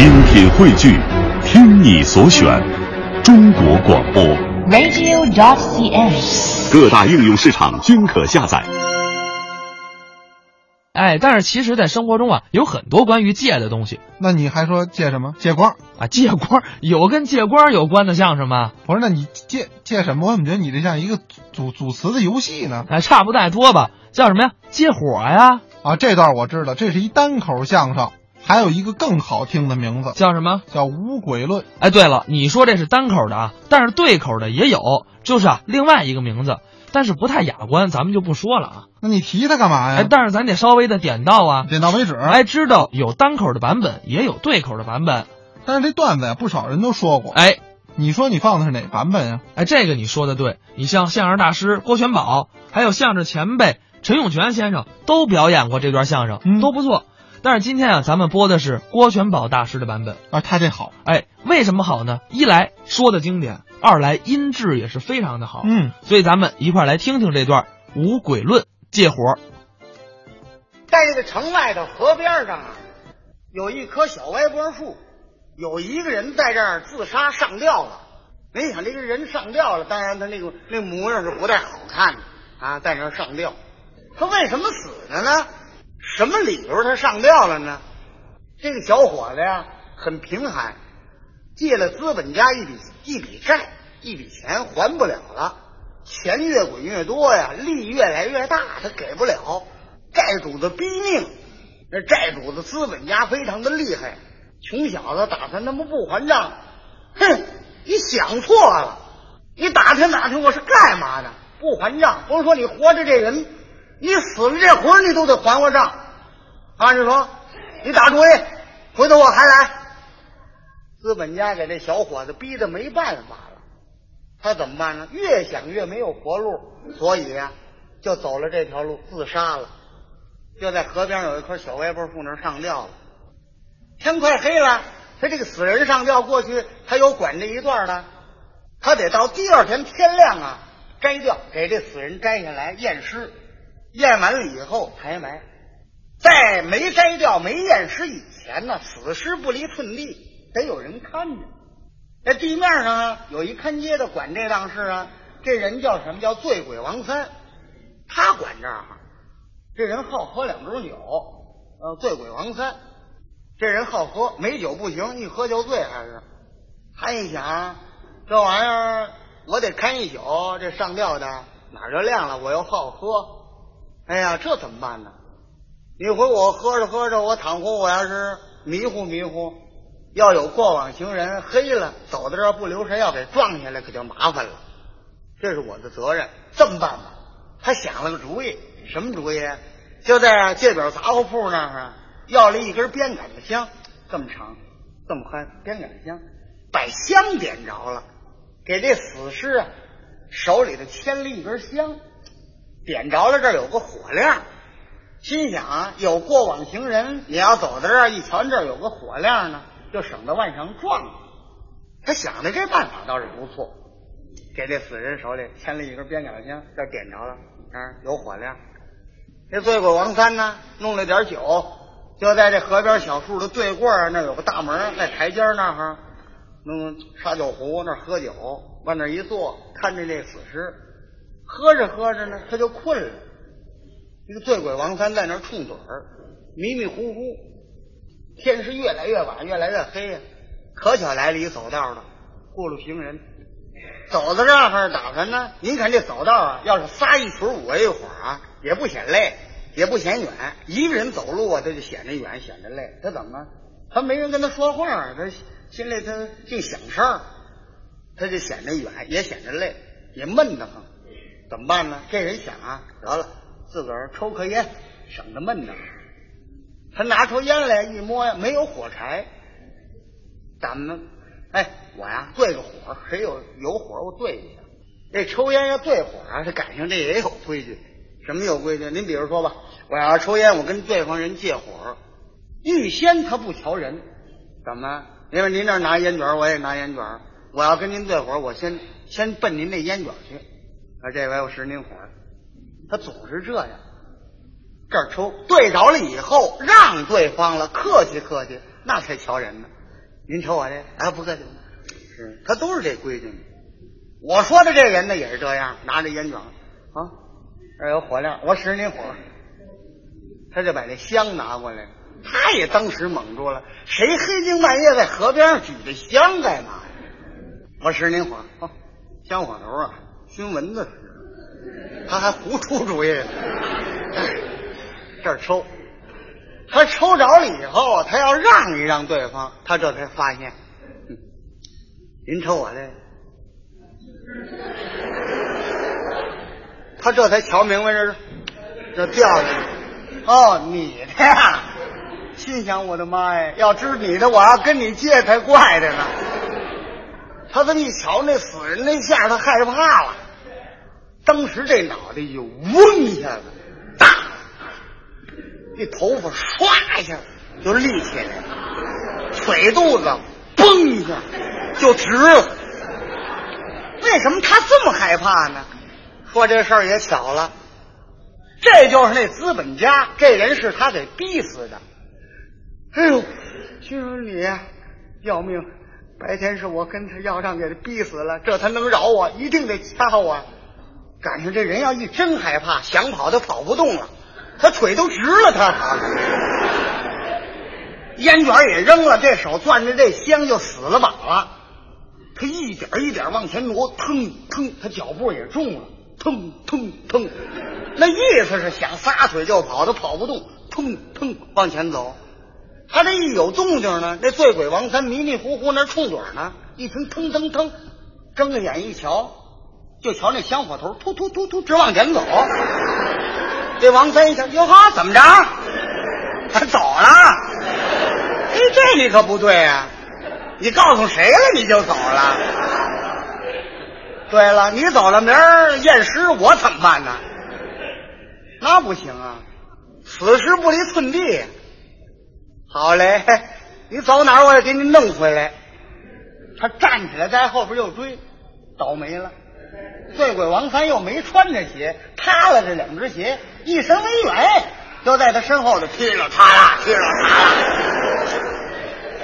精品汇聚，听你所选，中国广播。radio.dot.cn，。各大应用市场均可下载。哎，但是其实，在生活中啊，有很多关于借的东西那你还说借什么？借光？啊。借光有跟借光有关的相声吗？不是那你借借什么？我怎么觉得你这像一个组组词的游戏呢？哎，差不太多吧。叫什么呀？借火呀？啊，这段我知道，这是一单口相声，还有一个更好听的名字，叫什么？叫《无鬼论》。哎，对了，你说这是单口的啊，但是对口的也有，就是啊，另外一个名字，但是不太雅观，咱们就不说了啊。那你提它干嘛呀？哎，但是咱得稍微的点到啊。点到为止。哎，知道有单口的版本，也有对口的版本。但是这段子呀，不少人都说过。哎，你说你放的是哪版本呀？哎，这个你说的对，你像相声大师郭全宝，还有相声前辈陈永泉先生都表演过这段相声，嗯都不错。但是今天啊，咱们播的是郭全宝大师的版本。啊，他这好。哎，为什么好呢？一来说的经典，二来音质也是非常的好。嗯，所以咱们一块来听听这段《无鬼论》借火。在这个城外的河边上啊，有一棵小歪脖树，有一个人在这儿自杀上吊了。没想这个人上吊了，当然他那个那模样是不太好看的啊，在那儿上吊。他为什么死的呢？什么理由他上吊了呢？这个小伙子呀，很贫寒，借了资本家一笔一笔债，一笔钱还不了了，钱越滚越多呀，利越来越大，他给不了，债主子逼命，那债主子资本家非常的厉害，穷小子打算他妈不还账，哼，你想错了，你打听打听我是干嘛的？不还账，甭说你活着这人，你死了这魂你都得还我账，啊，你说，你打主意，回头我还来。资本家给这小伙子逼得没办法了，他怎么办呢？越想越没有活路，所以呀、就走了这条路，自杀了。就在河边有一棵小歪脖树那上吊了。天快黑了，他这个死人上吊过去，他有管这一段的，他得到第二天天亮啊摘掉，给这死人摘下来验尸，验完了以后抬埋。在没摘掉、没验尸以前呢，死尸不离寸地，得有人看着。在地面上啊，有一看街的管这档事啊，这人叫什么？叫醉鬼王三，他管这儿。这人好喝两盅酒，呃，醉鬼王三，这人好喝，没酒不行，一喝就醉，还是。他一想，这玩意儿我得看一宿，这上吊的哪儿就亮了，我又好喝，哎呀，这怎么办呢？一回我喝着喝着，我倘或我要是迷糊迷糊，要有过往行人黑了，走到这儿不留神要给撞下来，可就麻烦了。这是我的责任。这么办吧，他想了个主意，什么主意？就在界表杂货铺那儿啊，要了一根鞭杆子香，这么长，这么宽，鞭杆子香，把香点着了，给这死尸啊手里头牵了一根香，点着了这儿有个火亮。心想，有过往行人，你要走到这儿一瞧，这儿有个火亮呢，就省得往上撞了。他想的这办法倒是不错，给这死人手里牵了一根鞭杆香，这点着了，啊，有火亮。这醉鬼王三呢，弄了点酒，就在这河边小树的对过那有个大门，在台阶那儿弄烧酒壶那喝酒，往那一坐，看着这死尸，喝着喝着呢，他就困了。这个醉鬼王三在那儿冲嘴儿，迷迷糊糊。天是越来越晚，越来越黑呀、可巧来了一走道的过路行人，走到这儿打算呢。您看这走道啊，要是仨一群五一会儿啊，也不显累，也不显远。一个人走路啊，他就显得远，显得累。他怎么？他没人跟他说话，他心里他净想事儿，他就显得远，也显得累，也闷得慌。怎么办呢？这人想啊，得了，自个儿抽颗烟，省得闷得慌。他拿出烟来一摸呀，没有火柴。咱们，哎，我呀对个火，谁有有火我对一下。这抽烟要对火啊，这赶上这也有规矩。什么有规矩？您比如说吧，我要抽烟，我跟对方人借火，预先他不瞧人，怎么？因为您那拿烟卷，我也拿烟卷。我要跟您对火，我先先奔您那烟卷去。啊，这回我使您火，他总是这样。这儿抽对着了以后，让对方了，客气客气，那才瞧人呢。您瞅我这，哎，不客气，是他都是这规矩。我说的这人呢，也是这样，拿着烟卷啊，这儿有火亮，我使您火，他就把这香拿过来了。他也当时蒙住了，谁黑更半夜在河边上举着香干嘛呀？我使您火，哦，香火头啊，熏蚊子。他还胡出主意了，哎这儿抽，他抽着了以后，他要让一让对方，他这才发现，您瞅我这，他这才瞧明白这是这掉下去，哦，你的呀，心想我的妈呀，要知你的，我要跟你借才怪着呢。他这么一瞧那死人那下，他害怕了，当时这脑袋就嗡一下子，大，这头发唰一下就立起来了，腿肚子嘣一下就直了。为什么他这么害怕呢？说这事儿也巧了，这就是那资本家，这人是他给逼死的。哎呦，心说你，要命！白天是我跟他要账，给他逼死了，这他能饶我？一定得掐我。赶上这人要一真害怕，想跑他跑不动了，他腿都直了，他跑。烟卷也扔了，这手攥着这香就死了把了。他一点一点往前挪，腾腾，他脚步也重了，腾腾腾，那意思是想撒腿就跑，他跑不动，腾腾往前走。他这一有动静呢，那醉鬼王三迷迷糊糊那冲嘴呢，一听腾腾腾，睁着眼一瞧，就瞧那香火头突突突突直往前走。这王三一瞧，哟哈，怎么着？他走了？哎，这你可不对呀、你告诉谁了你就走了？对了，你走了，明儿验尸我怎么办呢？那不行啊，此时不离寸地。好嘞，你走哪儿我也给你弄回来。他站起来在后边又追，倒霉了。醉鬼王三又没穿着鞋，塌了这两只鞋，一身微软，就在他身后头踢了他啦，踢了他啦。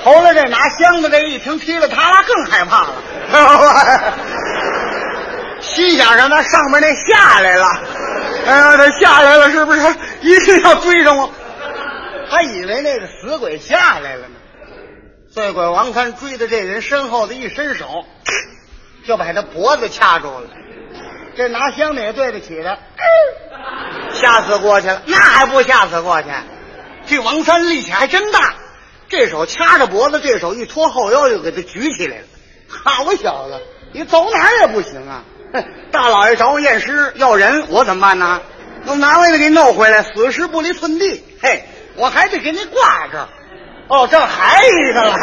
头来这拿箱子这一听踢了他啦，更害怕了，心想让他上面那下来了，哎呀，他下来了是不是？一定要追上我。他以为那个死鬼下来了呢。醉鬼王三追到这人身后的一伸手，就把他脖子掐住了。这拿香的也对得起他，吓死过去了。那还不吓死过去？这王三力气还真大，这手掐着脖子，这手一拖后腰就给他举起来了。好小子，你走哪儿也不行啊！哼大老爷找我验尸要人，我怎么办呢？我哪位得给弄回来，死尸不离寸地。嘿，我还得给你挂这儿。哦，这还一个了。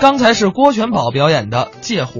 刚才是郭全宝表演的《借火》。